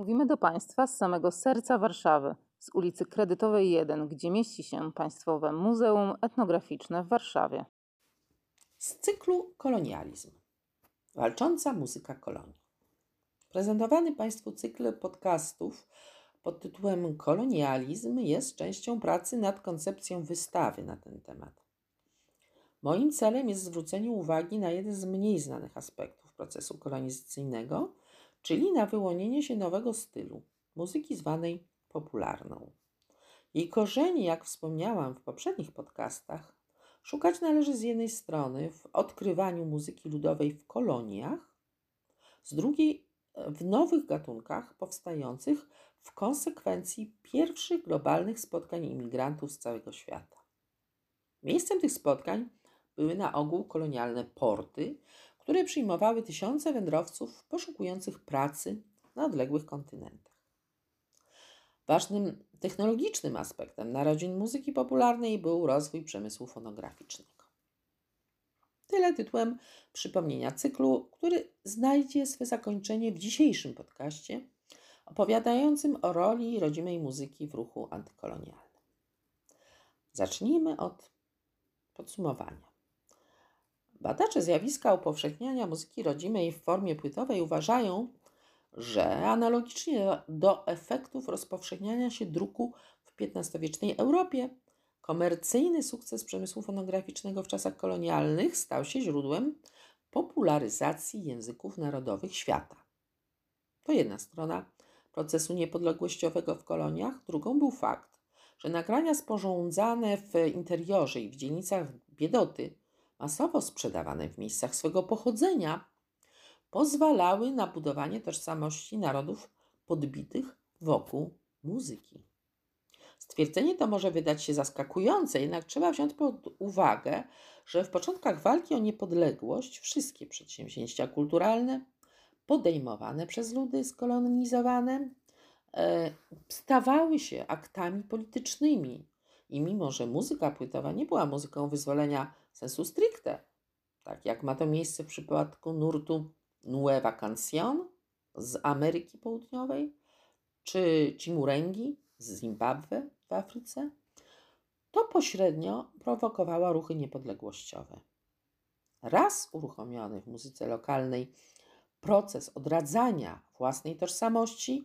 Mówimy do Państwa z samego serca Warszawy, z ulicy Kredytowej 1, gdzie mieści się Państwowe Muzeum Etnograficzne w Warszawie. Z cyklu Kolonializm. Walcząca muzyka kolonii. Prezentowany Państwu cykl podcastów pod tytułem Kolonializm jest częścią pracy nad koncepcją wystawy na ten temat. Moim celem jest zwrócenie uwagi na jeden z mniej znanych aspektów procesu kolonizacyjnego, czyli na wyłonienie się nowego stylu muzyki zwanej popularną. Jej korzeni, jak wspomniałam w poprzednich podcastach, szukać należy z jednej strony w odkrywaniu muzyki ludowej w koloniach, z drugiej w nowych gatunkach powstających w konsekwencji pierwszych globalnych spotkań imigrantów z całego świata. Miejscem tych spotkań były na ogół kolonialne porty, które przyjmowały tysiące wędrowców poszukujących pracy na odległych kontynentach. Ważnym technologicznym aspektem narodzin muzyki popularnej był rozwój przemysłu fonograficznego. Tyle tytułem przypomnienia cyklu, który znajdzie swe zakończenie w dzisiejszym podcaście opowiadającym o roli rodzimej muzyki w ruchu antykolonialnym. Zacznijmy od podsumowania. Badacze zjawiska upowszechniania muzyki rodzimej w formie płytowej uważają, że analogicznie do efektów rozpowszechniania się druku w XV-wiecznej Europie, komercyjny sukces przemysłu fonograficznego w czasach kolonialnych stał się źródłem popularyzacji języków narodowych świata. To jedna strona procesu niepodległościowego w koloniach, drugą był fakt, że nagrania sporządzane w interiorze i w dzielnicach biedoty masowo sprzedawane w miejscach swego pochodzenia, pozwalały na budowanie tożsamości narodów podbitych wokół muzyki. Stwierdzenie to może wydać się zaskakujące, jednak trzeba wziąć pod uwagę, że w początkach walki o niepodległość wszystkie przedsięwzięcia kulturalne podejmowane przez ludy skolonizowane e, stawały się aktami politycznymi. I mimo, że muzyka płytowa nie była muzyką wyzwolenia sensu stricte, tak jak ma to miejsce w przypadku nurtu Nueva Canción z Ameryki Południowej, czy Cimurengi z Zimbabwe w Afryce, to pośrednio prowokowała ruchy niepodległościowe. Raz uruchomiony w muzyce lokalnej proces odradzania własnej tożsamości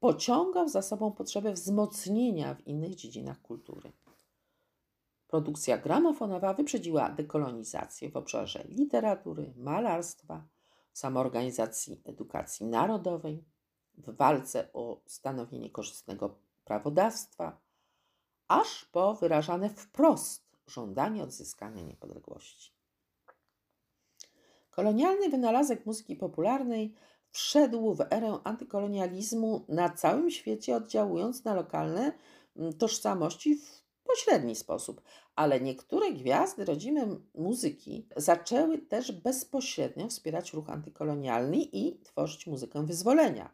pociągał za sobą potrzebę wzmocnienia w innych dziedzinach kultury. Produkcja gramofonowa wyprzedziła dekolonizację w obszarze literatury, malarstwa, samoorganizacji edukacji narodowej, w walce o stanowienie korzystnego prawodawstwa, aż po wyrażane wprost żądanie odzyskania niepodległości. Kolonialny wynalazek muzyki popularnej wszedł w erę antykolonializmu na całym świecie, oddziałując na lokalne mm, tożsamości w pośredni sposób, ale niektóre gwiazdy rodzime muzyki zaczęły też bezpośrednio wspierać ruch antykolonialny i tworzyć muzykę wyzwolenia.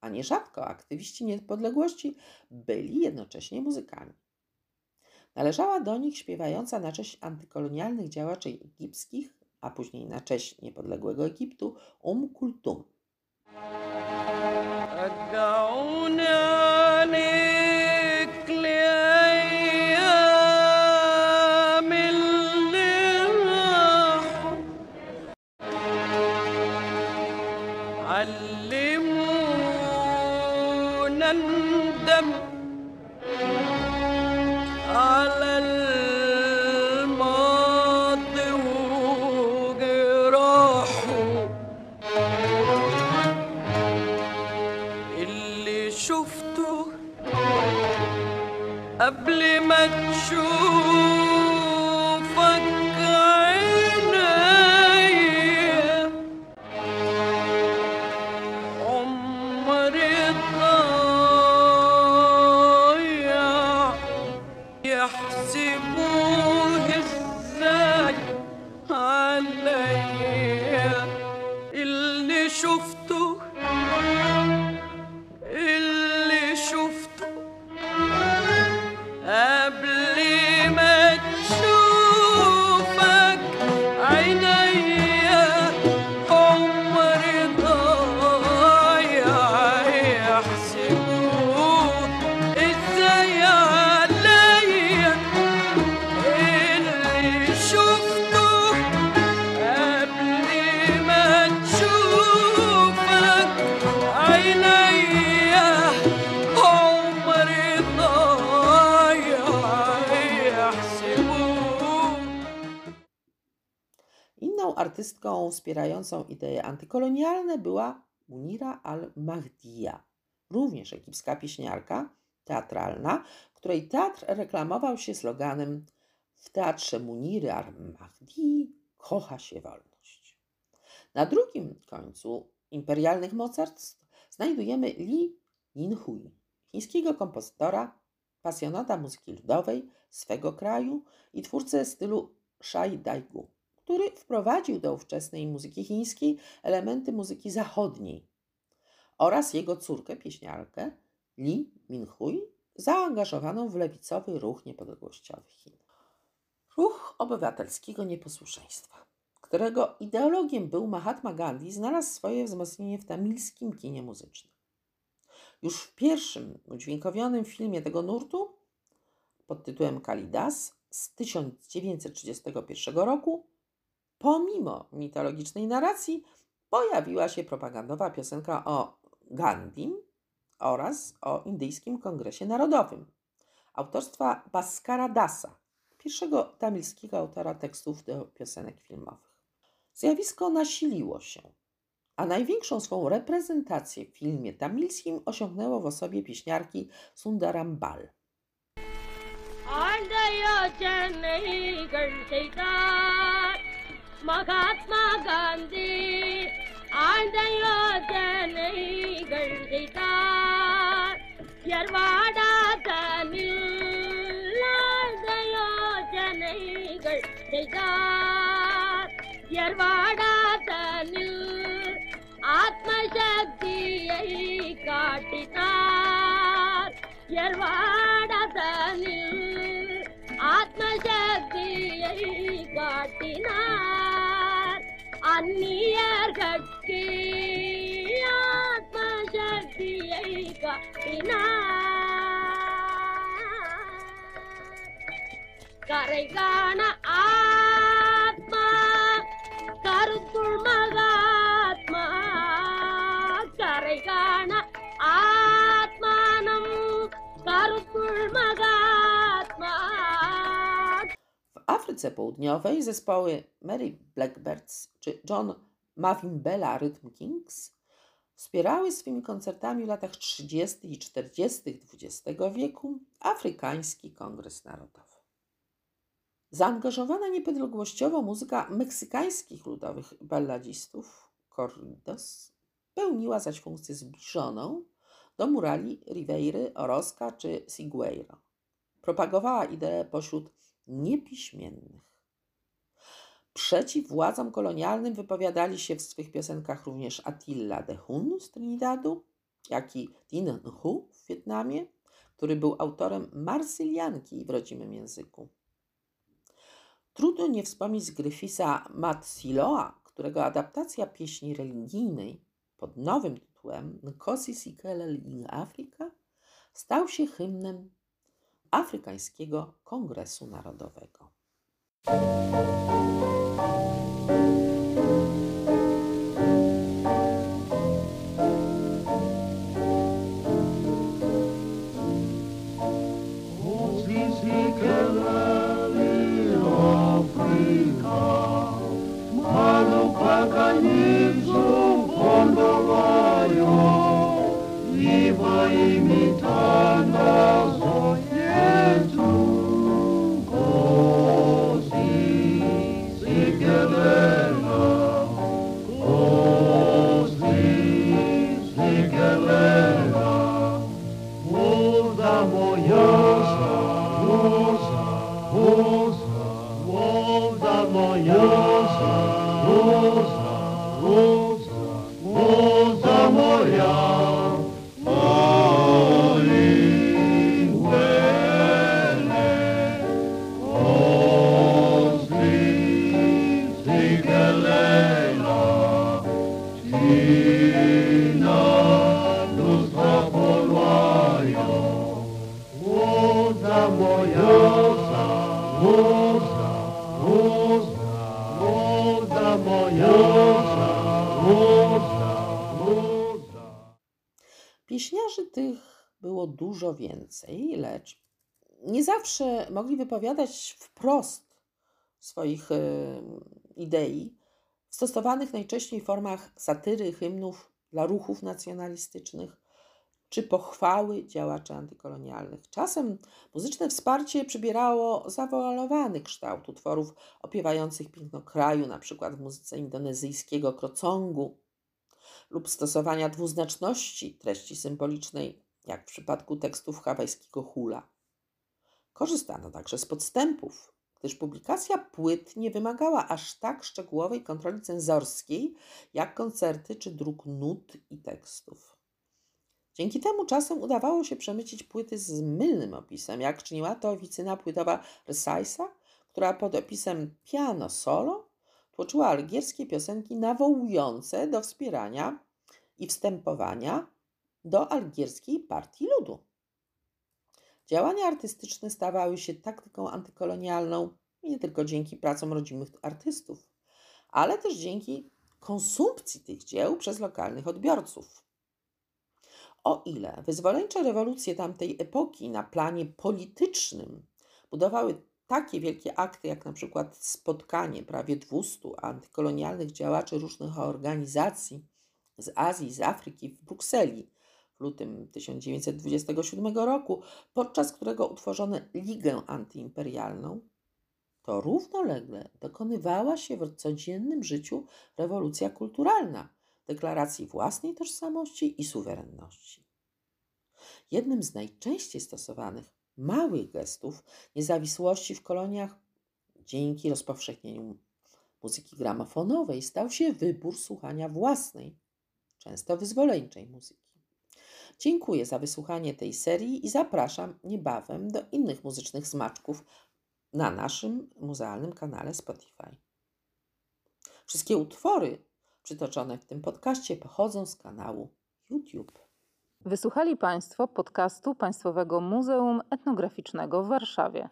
A nierzadko aktywiści niepodległości byli jednocześnie muzykami. Należała do nich śpiewająca na cześć antykolonialnych działaczy egipskich, a później na cześć niepodległego Egiptu, Um Kultum. قبل ما تشوفك artystką wspierającą idee antykolonialne była Munira al-Mahdiya, również egipska pieśniarka teatralna, której teatr reklamował się sloganem w teatrze Muniry al-Mahdi kocha się wolność. Na drugim końcu imperialnych mocarstw znajdujemy Li Yinhui, chińskiego kompozytora, pasjonata muzyki ludowej swego kraju i twórcę stylu Shai Daigu, który wprowadził do ówczesnej muzyki chińskiej elementy muzyki zachodniej oraz jego córkę, pieśniarkę Li Minhui, zaangażowaną w lewicowy ruch niepodległościowy Chin. Ruch obywatelskiego nieposłuszeństwa, którego ideologiem był Mahatma Gandhi, znalazł swoje wzmocnienie w tamilskim kinie muzycznym. Już w pierwszym udźwiękowionym filmie tego nurtu pod tytułem Kalidas z 1931 roku, pomimo mitologicznej narracji, pojawiła się propagandowa piosenka o Gandhim oraz o Indyjskim Kongresie Narodowym autorstwa Bhaskara Dasa, pierwszego tamilskiego autora tekstów do piosenek filmowych. Zjawisko nasiliło się, a największą swą reprezentację w filmie tamilskim osiągnęło w osobie pieśniarki Sundaram Bal. ஆழ்ந்த யோசனைகள் செய்தார் மகாத்மா காந்தி ஆழ்ந்த யோசனைகள் செய்தார் எர்வாடாதனில் ஆழ்ந்த யோசனைகள் செய்தார் எர்வாடாதனில் ஆத்மசக்தியை காட்டினார் எர்வாடதனில் ஆத்மசக்தியை காட்டினார் அந்நியர்கட்கு ஆத்மசக்தியை காட்டினார். கரை காண Afryce Południowej zespoły Mary Blackbirds czy John Mavimbela Rhythm Kings wspierały swoimi koncertami w latach 30. i 40. XX wieku Afrykański Kongres Narodowy. Zaangażowana niepodległościowo muzyka meksykańskich ludowych balladzistów, corridos, pełniła zaś funkcję zbliżoną do murali Riveiry, Orozca czy Sigueiro. Propagowała ideę pośród niepiśmiennych. Przeciw władzom kolonialnym wypowiadali się w swych piosenkach również Attila de Hun z Trinidadu, jak i Tin Hu w Wietnamie, który był autorem marsylianki w rodzimym języku. Trudno nie wspomnieć Gryfisa Mat Siloa, którego adaptacja pieśni religijnej pod nowym tytułem Nkosi Sikelel in Africa stał się hymnem Afrykańskiego Kongresu Narodowego. Pieśniarzy tych było dużo więcej, lecz nie zawsze mogli wypowiadać wprost swoich e, idei w stosowanych najczęściej formach satyry, hymnów dla ruchów nacjonalistycznych czy pochwały działaczy antykolonialnych. Czasem muzyczne wsparcie przybierało zawoalowany kształt utworów opiewających piękno kraju, na przykład w muzyce indonezyjskiego krocongu, lub stosowania dwuznaczności treści symbolicznej, jak w przypadku tekstów hawajskiego hula. Korzystano także z podstępów, gdyż publikacja płyt nie wymagała aż tak szczegółowej kontroli cenzorskiej, jak koncerty czy druk nut i tekstów. Dzięki temu czasem udawało się przemycić płyty z mylnym opisem, jak czyniła to oficyna płytowa Resaisa, która pod opisem piano solo tłoczyła algierskie piosenki nawołujące do wspierania i wstępowania do algierskiej partii ludu. Działania artystyczne stawały się taktyką antykolonialną nie tylko dzięki pracom rodzimych artystów, ale też dzięki konsumpcji tych dzieł przez lokalnych odbiorców. O ile wyzwoleńcze rewolucje tamtej epoki na planie politycznym budowały takie wielkie akty, jak na przykład spotkanie prawie 200 antykolonialnych działaczy różnych organizacji z Azji, z Afryki w Brukseli w lutym 1927 roku, podczas którego utworzono Ligę Antyimperialną, to równolegle dokonywała się w codziennym życiu rewolucja kulturalna, deklaracji własnej tożsamości i suwerenności. Jednym z najczęściej stosowanych małych gestów niezawisłości w koloniach dzięki rozpowszechnieniu muzyki gramofonowej stał się wybór słuchania własnej, często wyzwoleńczej muzyki. Dziękuję za wysłuchanie tej serii i zapraszam niebawem do innych muzycznych smaczków na naszym muzealnym kanale Spotify. Wszystkie utwory przytoczone w tym podcaście pochodzą z kanału YouTube. Wysłuchali Państwo podcastu Państwowego Muzeum Etnograficznego w Warszawie.